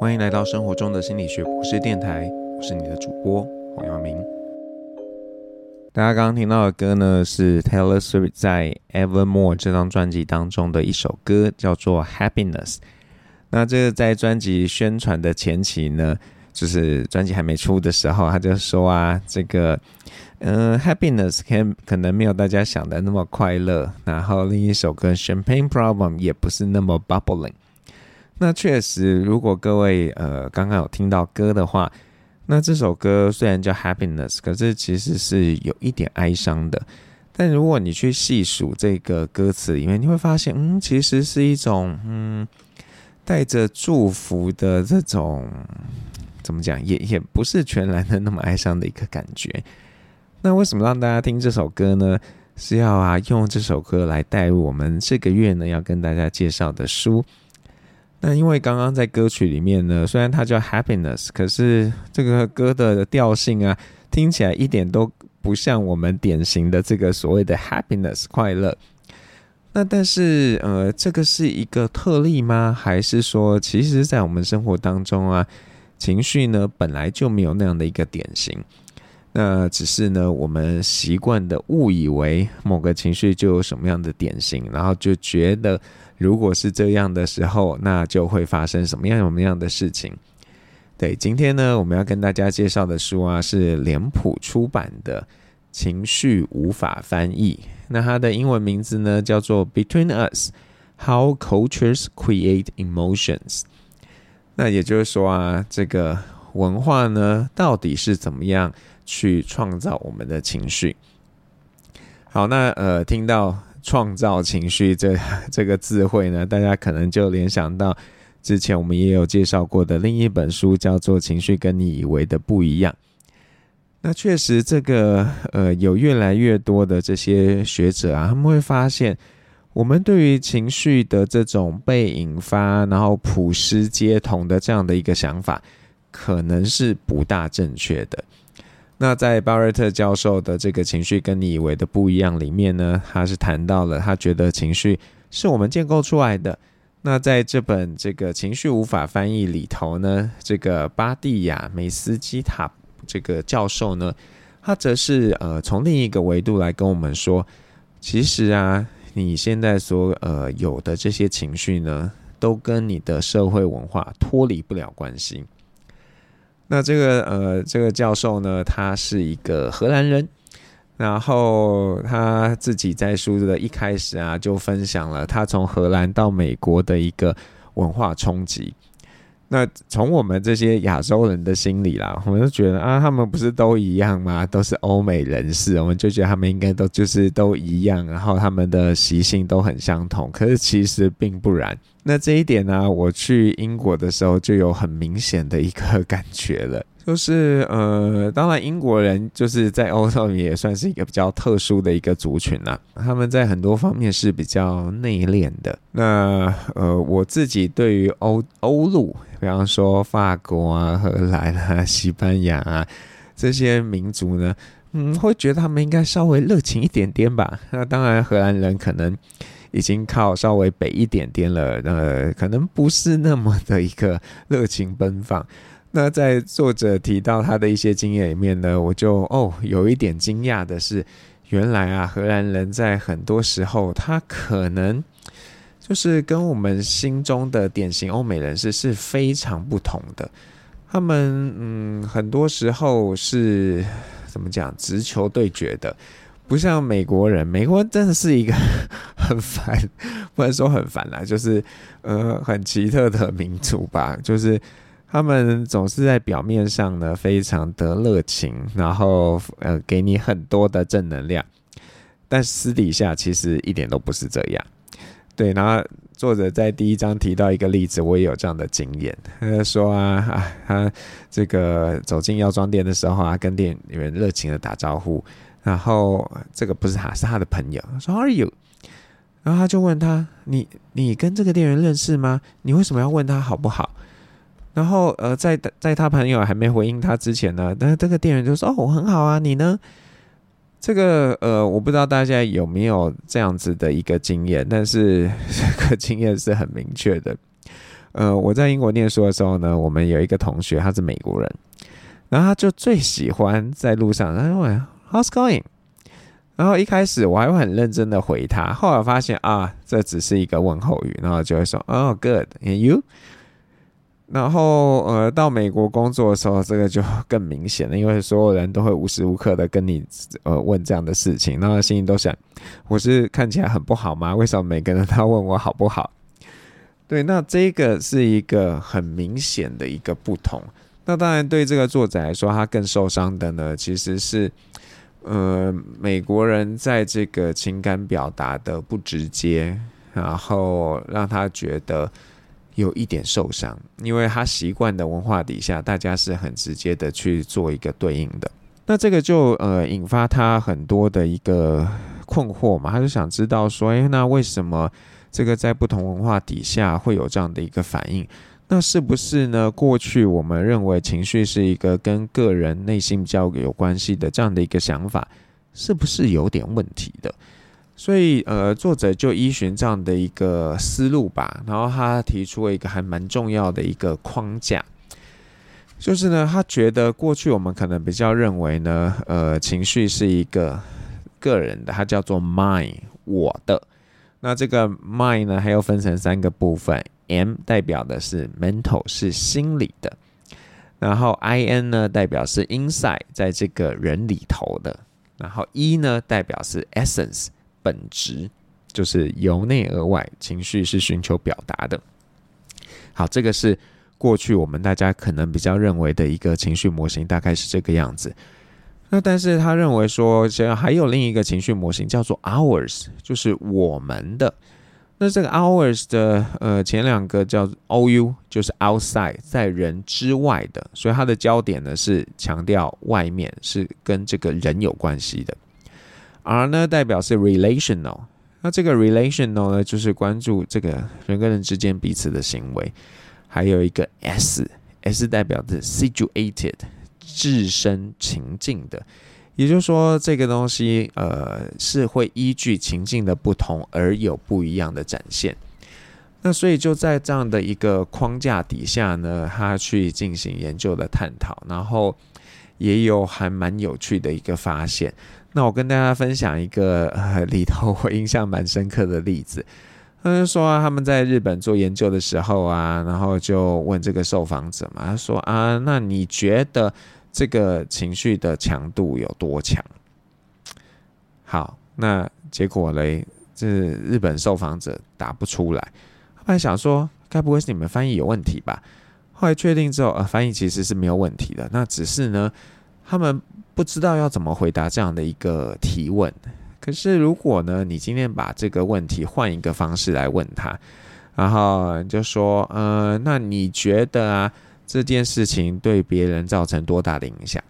欢迎来到生活中的心理学博士电台，我是你的主播黄耀明。大家刚刚听到的歌呢，是 Taylor Swift 在 Evermore 这张专辑当中的一首歌，叫做 Happiness。那这个在专辑宣传的前期呢，就是专辑还没出的时候，他就说啊，这个嗯、Happiness 可可能没有大家想的那么快乐。然后另一首歌 Champagne Problem 也不是那么 bubbling。那确实，如果各位呃刚刚有听到歌的话，那这首歌虽然叫 Happiness，可是其实是有一点哀伤的。但如果你去细数这个歌词里面，你会发现，嗯，其实是一种嗯带着祝福的这种怎么讲，也也不是全然的那么哀伤的一个感觉。那为什么让大家听这首歌呢？是要啊用这首歌来带入我们这个月呢要跟大家介绍的书。那因为刚刚在歌曲里面呢，虽然它叫 Happiness，可是这个歌的调性啊，听起来一点都不像我们典型的这个所谓的 Happiness 快乐。那但是呃，这个是一个特例吗？还是说，其实在我们生活当中啊，情绪呢本来就没有那样的一个典型？那只是呢，我们习惯的误以为某个情绪就有什么样的典型，然后就觉得。如果是这样的时候，那就会发生什么样什么样的事情？对，今天呢，我们要跟大家介绍的书啊，是脸谱出版的《情绪无法翻译》。那它的英文名字呢，叫做《Between Us: How Cultures Create Emotions》。那也就是说啊，这个文化呢，到底是怎么样去创造我们的情绪？好，那呃，听到。创造情绪这 这个智慧呢，大家可能就联想到之前我们也有介绍过的另一本书，叫做《情绪跟你以为的不一样》。那确实，这个呃，有越来越多的这些学者啊，他们会发现，我们对于情绪的这种被引发，然后普世皆同的这样的一个想法，可能是不大正确的。那在巴瑞特教授的这个情绪跟你以为的不一样里面呢，他是谈到了他觉得情绪是我们建构出来的。那在这本这个情绪无法翻译里头呢，这个巴蒂亚梅斯基塔这个教授呢，他则是呃从另一个维度来跟我们说，其实啊，你现在所呃有的这些情绪呢，都跟你的社会文化脱离不了关系。那这个呃，这个教授呢，他是一个荷兰人，然后他自己在书的一开始啊，就分享了他从荷兰到美国的一个文化冲击。那从我们这些亚洲人的心里啦，我们就觉得啊，他们不是都一样吗？都是欧美人士，我们就觉得他们应该都就是都一样，然后他们的习性都很相同。可是其实并不然。那这一点呢、我去英国的时候就有很明显的一个感觉了。就是呃，当然英国人就是在欧洲也算是一个比较特殊的一个族群啦、啊。他们在很多方面是比较内敛的。那呃，我自己对于欧欧陆，比方说法国啊、荷兰啊、西班牙啊这些民族呢，嗯，会觉得他们应该稍微热情一点点吧。那当然，荷兰人可能已经靠稍微北一点点了，呃，可能不是那么的一个热情奔放。那在作者提到他的一些经验里面呢，我就哦有一点惊讶的是，原来啊荷兰人在很多时候他可能就是跟我们心中的典型欧美人士是非常不同的。他们嗯很多时候是怎么讲直球对决的，不像美国人，美国人真的是一个 很烦，不能说很烦啦，就是呃很奇特的民族吧，就是。他们总是在表面上呢非常的热情，然后呃给你很多的正能量，但私底下其实一点都不是这样。对，然后作者在第一章提到一个例子，我也有这样的经验。他说啊啊，他这个走进药妆店的时候啊，跟店员热情的打招呼，然后这个不是他，是他的朋友，说 How are you？然后他就问他，你你跟这个店员认识吗？你为什么要问他好不好？然后，呃，在在他朋友还没回应他之前呢，那这个店员就说：“哦，我很好啊，你呢？”这个，呃，我不知道大家有没有这样子的一个经验，但是 这个经验是很明确的。呃，我在英国念书的时候呢，我们有一个同学，他是美国人，然后他就最喜欢在路上，他问 How's going？然后一开始我还会很认真的回他，后来发现啊，这只是一个问候语，然后就会说哦，good，and you？然后呃，到美国工作的时候，这个就更明显了，因为所有人都会无时无刻的跟你呃问这样的事情，然后心里都想，我是看起来很不好吗？为什么每个人都问我好不好？对，那这个是一个很明显的一个不同。那当然，对这个作者来说，他更受伤的呢，其实是呃美国人在这个情感表达的不直接，然后让他觉得。有一点受伤，因为他习惯的文化底下，大家是很直接的去做一个对应的，那这个就呃引发他很多的一个困惑嘛，他就想知道说，诶，那为什么这个在不同文化底下会有这样的一个反应？那是不是呢？过去我们认为情绪是一个跟个人内心比较有关系的这样的一个想法，是不是有点问题的？所以，呃，作者就依循这样的一个思路吧，然后他提出了一个还蛮重要的一个框架，就是呢，他觉得过去我们可能比较认为呢，呃，情绪是一个个人的，它叫做 mine 我的。那这个 mine 呢，还要分成三个部分，M 代表的是 mental 是心理的，然后 I N 呢代表是 inside 在这个人里头的，然后 E 呢代表是 essence。本质就是由内而外，情绪是寻求表达的。好，这个是过去我们大家可能比较认为的一个情绪模型，大概是这个样子。那但是他认为说，其实还有另一个情绪模型叫做 ours，就是我们的。那这个 ours 的呃前两个叫 ou，就是 outside，在人之外的，所以它的焦点呢是强调外面，是跟这个人有关系的。R 呢代表是 relational，那这个 relational 呢就是关注这个人跟人之间彼此的行为，还有一个 S，S 代表的 situated，置身情境的，也就是说这个东西呃是会依据情境的不同而有不一样的展现。那所以就在这样的一个框架底下呢，他去进行研究的探讨，然后也有还蛮有趣的一个发现。那我跟大家分享一个呃里头我印象蛮深刻的例子。他就说啊，他们在日本做研究的时候啊，然后就问这个受访者嘛，他说啊，那你觉得这个情绪的强度有多强？好，那结果嘞，这日本受访者答不出来。后来想说，该不会是你们翻译有问题吧？后来确定之后，呃，翻译其实是没有问题的。那只是呢，他们。不知道要怎么回答这样的一个提问。可是如果呢，你今天把这个问题换一个方式来问他，然后就说，呃，那你觉得啊，这件事情对别人造成多大的影响？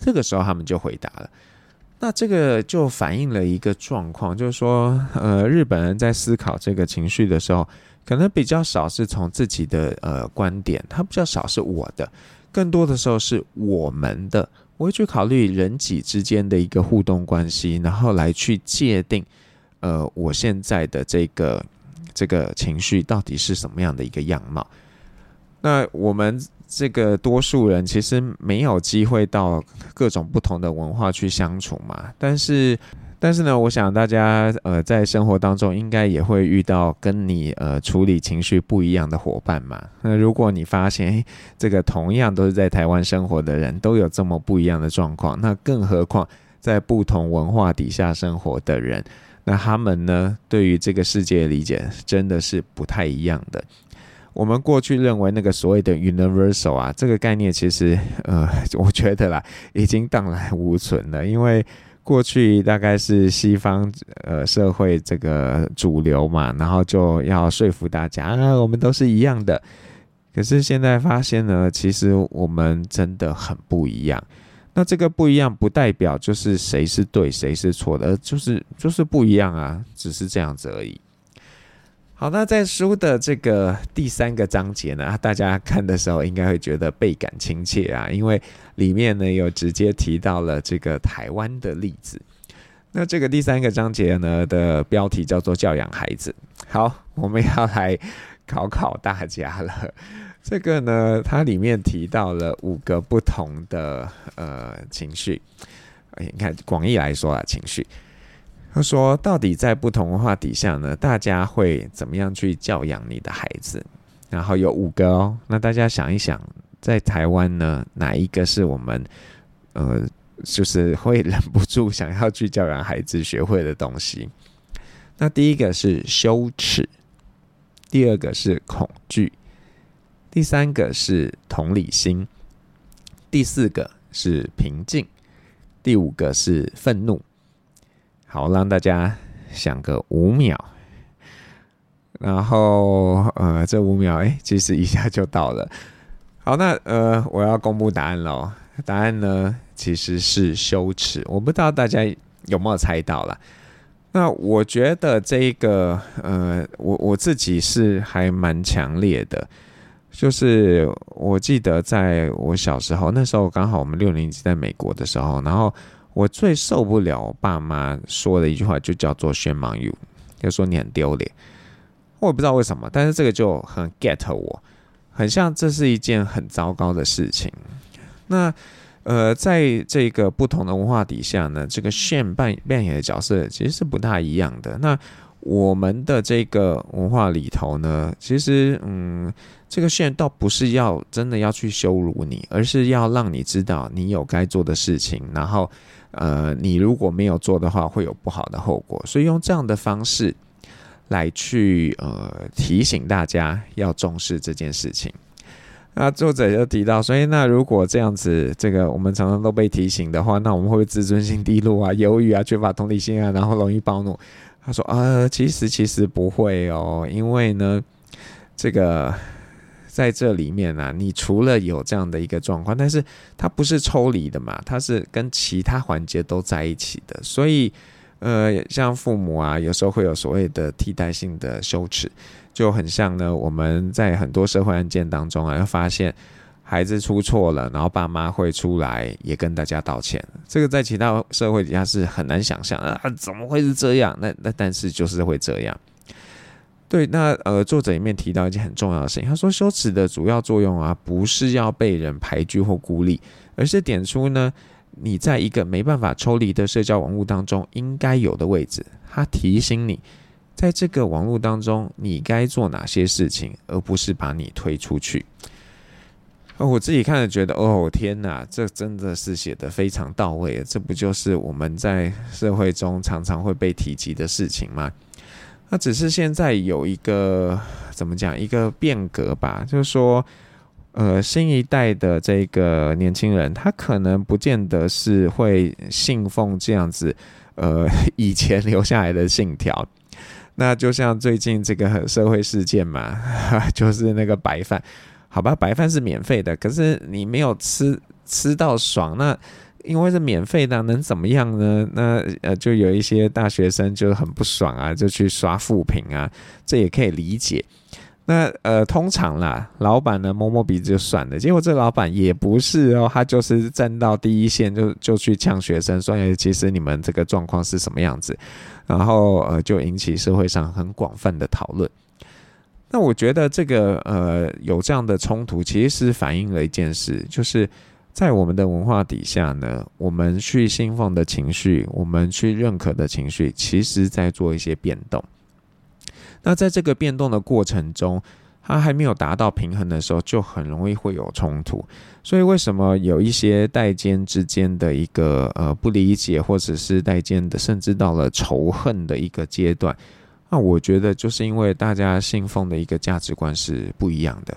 这个时候他们就回答了。那这个就反映了一个状况，就是说，呃，日本人在思考这个情绪的时候，可能比较少是从自己的呃观点，他比较少是我的，更多的时候是我们的。我会去考虑人己之间的一个互动关系，然后来去界定，呃，我现在的这个这个情绪到底是什么样的一个样貌。那我们这个多数人其实没有机会到各种不同的文化去相处嘛，但是。但是呢，我想大家呃在生活当中应该也会遇到跟你呃处理情绪不一样的伙伴嘛。那如果你发现，这个同样都是在台湾生活的人都有这么不一样的状况，那更何况在不同文化底下生活的人，那他们呢对于这个世界理解真的是不太一样的。我们过去认为那个所谓的 universal 啊，这个概念其实呃我觉得啦已经荡然无存了，因为。过去大概是西方呃社会这个主流嘛，然后就要说服大家啊，我们都是一样的。可是现在发现呢，其实我们真的很不一样。那这个不一样不代表就是谁是对谁是错的，就是就是不一样啊，只是这样子而已。好，那在书的这个第三个章节呢，大家看的时候应该会觉得倍感亲切啊，因为里面呢有直接提到了这个台湾的例子。那这个第三个章节呢的标题叫做“教养孩子”。好，我们要来考考大家了。这个呢，它里面提到了五个不同的呃情绪。哎，你看广义来说啊，情绪。他说，到底在不同文化底下呢，大家会怎么样去教养你的孩子？然后有五个哦，那大家想一想，在台湾呢，哪一个是我们呃，就是会忍不住想要去教养孩子学会的东西？那第一个是羞耻，第二个是恐惧，第三个是同理心，第四个是平静，第五个是愤怒。好，让大家想个五秒，然后呃，这五秒哎，其实一下就到了。好，那呃，我要公布答案喽。答案呢，其实是羞耻。我不知道大家有没有猜到啦。那我觉得这一个呃，我我自己是还蛮强烈的，就是我记得在我小时候，那时候刚好我们六年级在美国的时候，然后我最受不了我爸妈说的一句话，就叫做 “shame on you”，就说你很丢脸。我也不知道为什么，但是这个就很 get 我，很像这是一件很糟糕的事情。那。呃，在这个不同的文化底下呢，这个 shame 扮扮演的角色其实是不大一样的。那我们的这个文化里头呢，其实嗯，这个线倒不是要真的要去羞辱你，而是要让你知道你有该做的事情，然后呃，你如果没有做的话，会有不好的后果。所以用这样的方式来去呃提醒大家要重视这件事情。那作者就提到，所以那如果这样子，这个我们常常都被提醒的话，那我们会不会自尊心低落啊、忧郁啊、缺乏同理心啊，然后容易暴怒？他说，呃，其实其实不会哦，因为呢，这个在这里面啊，你除了有这样的一个状况，但是它不是抽离的嘛，它是跟其他环节都在一起的，所以呃，像父母啊，有时候会有所谓的替代性的羞耻。就很像呢，我们在很多社会案件当中啊，要发现孩子出错了，然后爸妈会出来也跟大家道歉。这个在其他社会底下是很难想象啊，怎么会是这样？那那但是就是会这样。对，那呃，作者里面提到一件很重要的事情，他说羞耻的主要作用啊，不是要被人排拒或孤立，而是点出呢，你在一个没办法抽离的社交网络当中应该有的位置。他提醒你。在这个网络当中，你该做哪些事情，而不是把你推出去。哦，我自己看了觉得，哦天哪，这真的是写得非常到位。这不就是我们在社会中常常会被提及的事情吗？那只是现在有一个怎么讲，一个变革吧，就是说，呃，新一代的这个年轻人，他可能不见得是会信奉这样子，呃，以前留下来的信条。那就像最近这个社会事件嘛，就是那个白饭，好吧，白饭是免费的，可是你没有吃吃到爽，那因为是免费的，能怎么样呢？那呃，就有一些大学生就很不爽啊，就去刷负评啊，这也可以理解。那呃，通常啦，老板呢摸摸鼻子就算了，结果这老板也不是哦，他就是站到第一线就，就去呛学生，说哎，其实你们这个状况是什么样子，然后呃，就引起社会上很广泛的讨论。那我觉得这个呃，有这样的冲突，其实是反映了一件事，就是在我们的文化底下呢，我们去信奉的情绪，我们去认可的情绪，其实在做一些变动。那在这个变动的过程中，它还没有达到平衡的时候，就很容易会有冲突。所以为什么有一些代间之间的一个呃不理解，或者是代间的，甚至到了仇恨的一个阶段？那我觉得就是因为大家信奉的一个价值观是不一样的。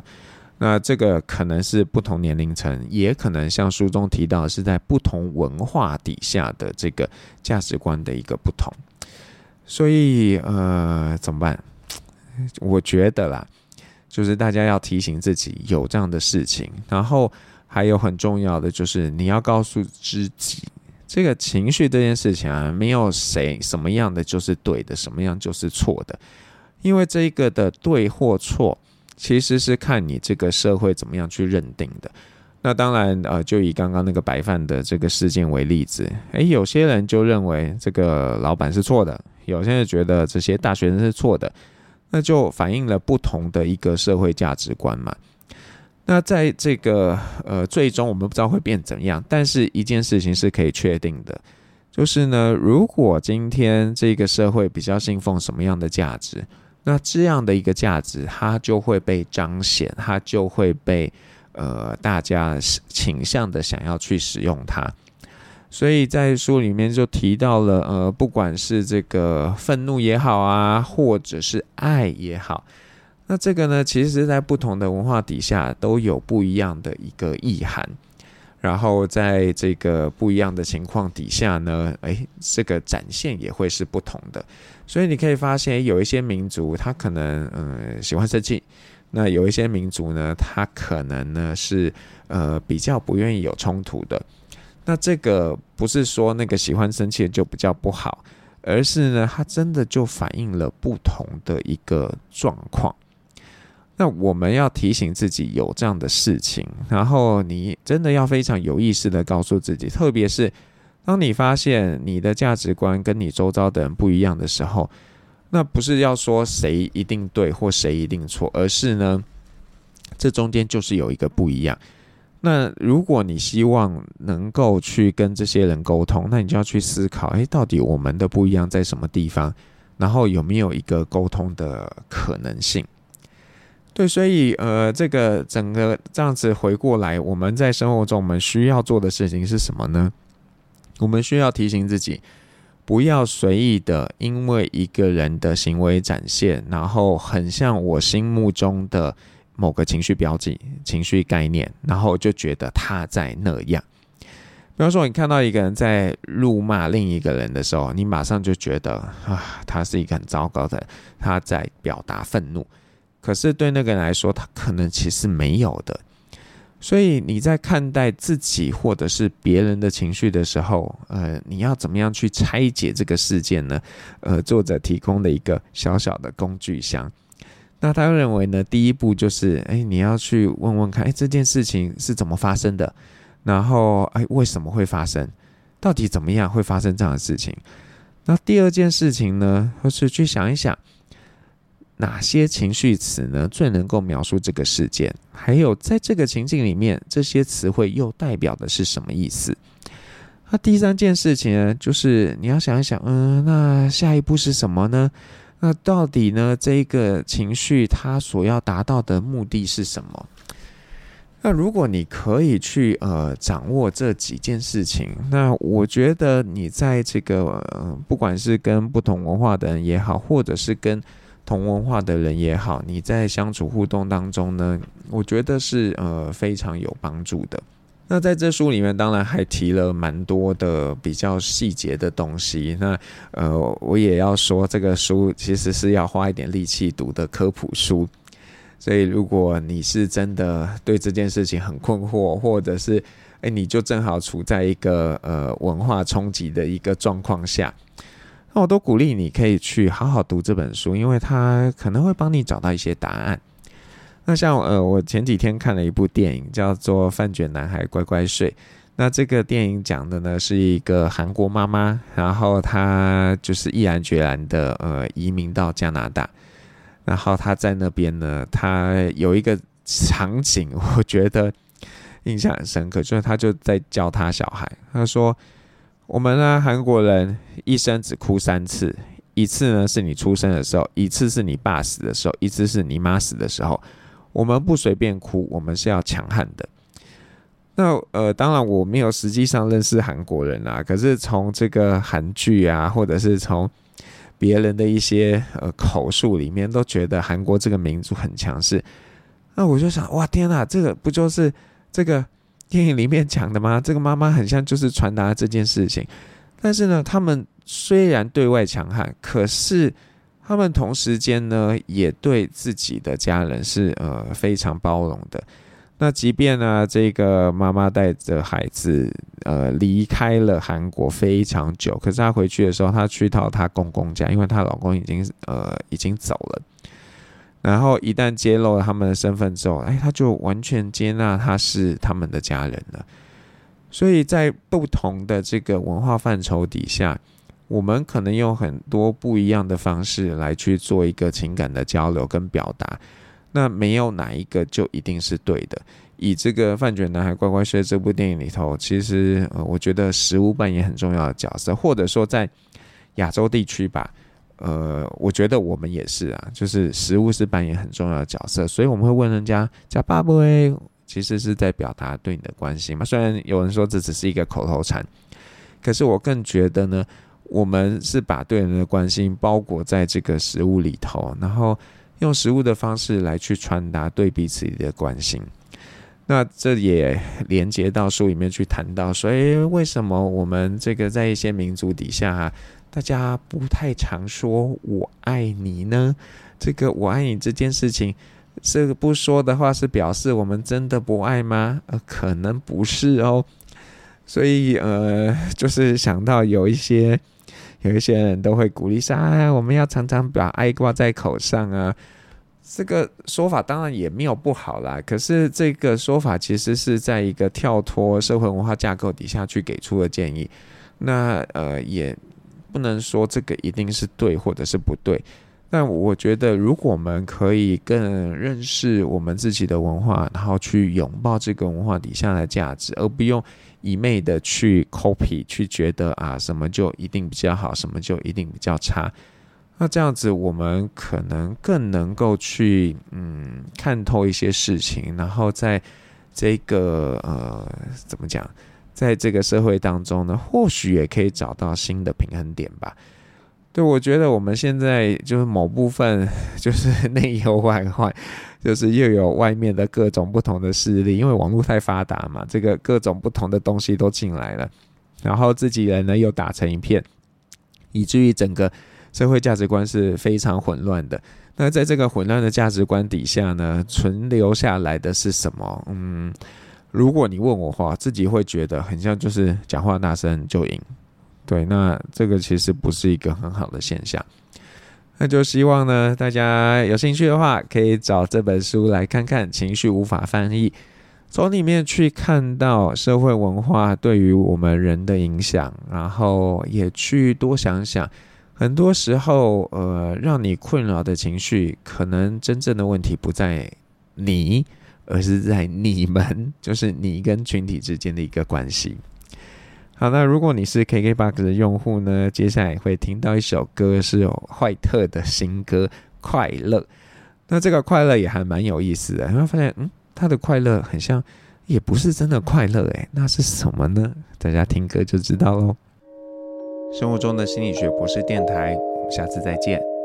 那这个可能是不同年龄层，也可能像书中提到是在不同文化底下的这个价值观的一个不同。所以呃，怎么办？我觉得啦，就是大家要提醒自己有这样的事情，然后还有很重要的就是你要告诉自己，这个情绪这件事情啊，没有谁什么样的就是对的，什么样就是错的，因为这个的对或错，其实是看你这个社会怎么样去认定的。那当然，呃，就以刚刚那个白饭的这个事件为例子，诶，有些人就认为这个老板是错的，有些人觉得这些大学生是错的。那就反映了不同的一个社会价值观嘛。那在这个呃，最终我们不知道会变怎样，但是一件事情是可以确定的，就是呢，如果今天这个社会比较信奉什么样的价值，那这样的一个价值它就会被彰显，它就会被呃大家倾向的想要去使用它。所以在书里面就提到了，呃，不管是这个愤怒也好啊，或者是爱也好。那这个呢，其实，在不同的文化底下都有不一样的一个意涵，然后在这个不一样的情况底下呢，诶，这个展现也会是不同的。所以你可以发现，有一些民族他可能嗯喜欢生气，那有一些民族呢，他可能呢是呃比较不愿意有冲突的。那这个不是说那个喜欢生气就比较不好，而是呢，它真的就反映了不同的一个状况。那我们要提醒自己有这样的事情，然后你真的要非常有意识的告诉自己，特别是当你发现你的价值观跟你周遭的人不一样的时候，那不是要说谁一定对或谁一定错，而是呢，这中间就是有一个不一样。那如果你希望能够去跟这些人沟通，那你就要去思考，诶，到底我们的不一样在什么地方？然后有没有一个沟通的可能性？对，所以呃，这个整个这样子回过来，我们在生活中我们需要做的事情是什么呢？我们需要提醒自己，不要随意的因为一个人的行为展现，然后很像我心目中的某个情绪标记、情绪概念，然后就觉得他在那样。比方说，你看到一个人在辱骂另一个人的时候，你马上就觉得啊，他是一个很糟糕的，他在表达愤怒。可是对那个人来说，他可能其实没有的。所以你在看待自己或者是别人的情绪的时候，呃，你要怎么样去拆解这个事件呢？呃，作者提供的一个小小的工具箱。那他认为呢，第一步就是，哎，你要去问问看，哎，这件事情是怎么发生的？然后，哎，为什么会发生？到底怎么样会发生这样的事情？那第二件事情呢，就是去想一想。哪些情绪词呢，最能够描述这个事件？还有在这个情境里面，这些词汇又代表的是什么意思？那第三件事情呢，就是你要想一想，嗯，那下一步是什么呢？那到底呢，这个情绪它所要达到的目的是什么？那如果你可以去呃掌握这几件事情，那我觉得你在这个，不管是跟不同文化的人也好，或者是跟同文化的人也好，你在相处互动当中呢，我觉得是呃非常有帮助的。那在这书里面，当然还提了蛮多的比较细节的东西。那呃，我也要说，这个书其实是要花一点力气读的科普书。所以，如果你是真的对这件事情很困惑，或者是诶，你就正好处在一个呃文化冲击的一个状况下。那我都鼓励你可以去好好读这本书，因为它可能会帮你找到一些答案。那像呃，我前几天看了一部电影，叫做《饭卷男孩乖乖睡》。那这个电影讲的呢，是一个韩国妈妈，然后她就是毅然决然的呃移民到加拿大。然后她在那边呢，她有一个场景，我觉得印象很深刻，就是她就在教她小孩，她说。我们呢，韩国人一生只哭三次，一次呢是你出生的时候，一次是你爸死的时候，一次是你妈死的时候。我们不随便哭，我们是要强悍的。那呃，当然我没有实际上认识韩国人啊，可是从这个韩剧啊，或者是从别人的一些呃口述里面，都觉得韩国这个民族很强势。那我就想，哇，天哪，这个不就是这个？电影里面讲的吗？这个妈妈很像就是传达这件事情，但是呢，他们虽然对外强悍，可是他们同时间呢，也对自己的家人是呃非常包容的。那即便呢，这个妈妈带着孩子呃离开了韩国非常久，可是她回去的时候，她去到她公公家，因为她老公已经呃已经走了。然后一旦揭露了他们的身份之后，哎，他就完全接纳他是他们的家人了。所以在不同的这个文化范畴底下，我们可能用很多不一样的方式来去做一个情感的交流跟表达，那没有哪一个就一定是对的。以这个《饭卷男孩乖乖睡》这部电影里头，其实呃，我觉得食物扮演很重要的角色，或者说在亚洲地区吧，呃，我觉得我们也是啊，就是食物是扮演很重要的角色，所以我们会问人家“呷饱未”，其实是在表达对你的关心嘛。虽然有人说这只是一个口头禅，可是我更觉得呢。我们是把对人的关心包裹在这个食物里头，然后用食物的方式来去传达对彼此的关心。那这也连接到书里面去谈到，所以为什么我们这个在一些民族底下，大家不太常说“我爱你”呢？这个“我爱你”这件事情，这个不说的话，是表示我们真的不爱吗？呃，可能不是哦。所以呃，就是想到有一些。有一些人都会鼓励说：“啊，我们要常常把爱挂在口上啊。”这个说法当然也没有不好啦。可是这个说法其实是在一个跳脱社会文化架构底下去给出的建议。那呃，也不能说这个一定是对或者是不对。但我觉得，如果我们可以更认识我们自己的文化，然后去拥抱这个文化底下的价值，而不用。一昧的去 copy，去觉得啊，什么就一定比较好，什么就一定比较差。那这样子，我们可能更能够去嗯看透一些事情，然后在这个呃怎么讲，在这个社会当中呢，或许也可以找到新的平衡点吧。对，我觉得我们现在就是某部分 就是内忧外患。就是又有外面的各种不同的势力，因为网络太发达嘛，这个各种不同的东西都进来了，然后自己人呢又打成一片，以至于整个社会价值观是非常混乱的。那在这个混乱的价值观底下呢，存留下来的是什么？嗯，如果你问我话，自己会觉得很像就是讲话大声就赢，对，那这个其实不是一个很好的现象。那就希望呢，大家有兴趣的话，可以找这本书来看看。情绪无法翻译，从里面去看到社会文化对于我们人的影响，然后也去多想想，很多时候，呃，让你困扰的情绪，可能真正的问题不在你，而是在你们，就是你跟群体之间的一个关系。好，那如果你是 KKBOX 的用户呢，接下来会听到一首歌，是有坏特的新歌《快乐》。那这个快乐也还蛮有意思的，你会发现，嗯，他的快乐很像，也不是真的快乐，诶，那是什么呢？大家听歌就知道喽。生活中的心理学博士电台，我们下次再见。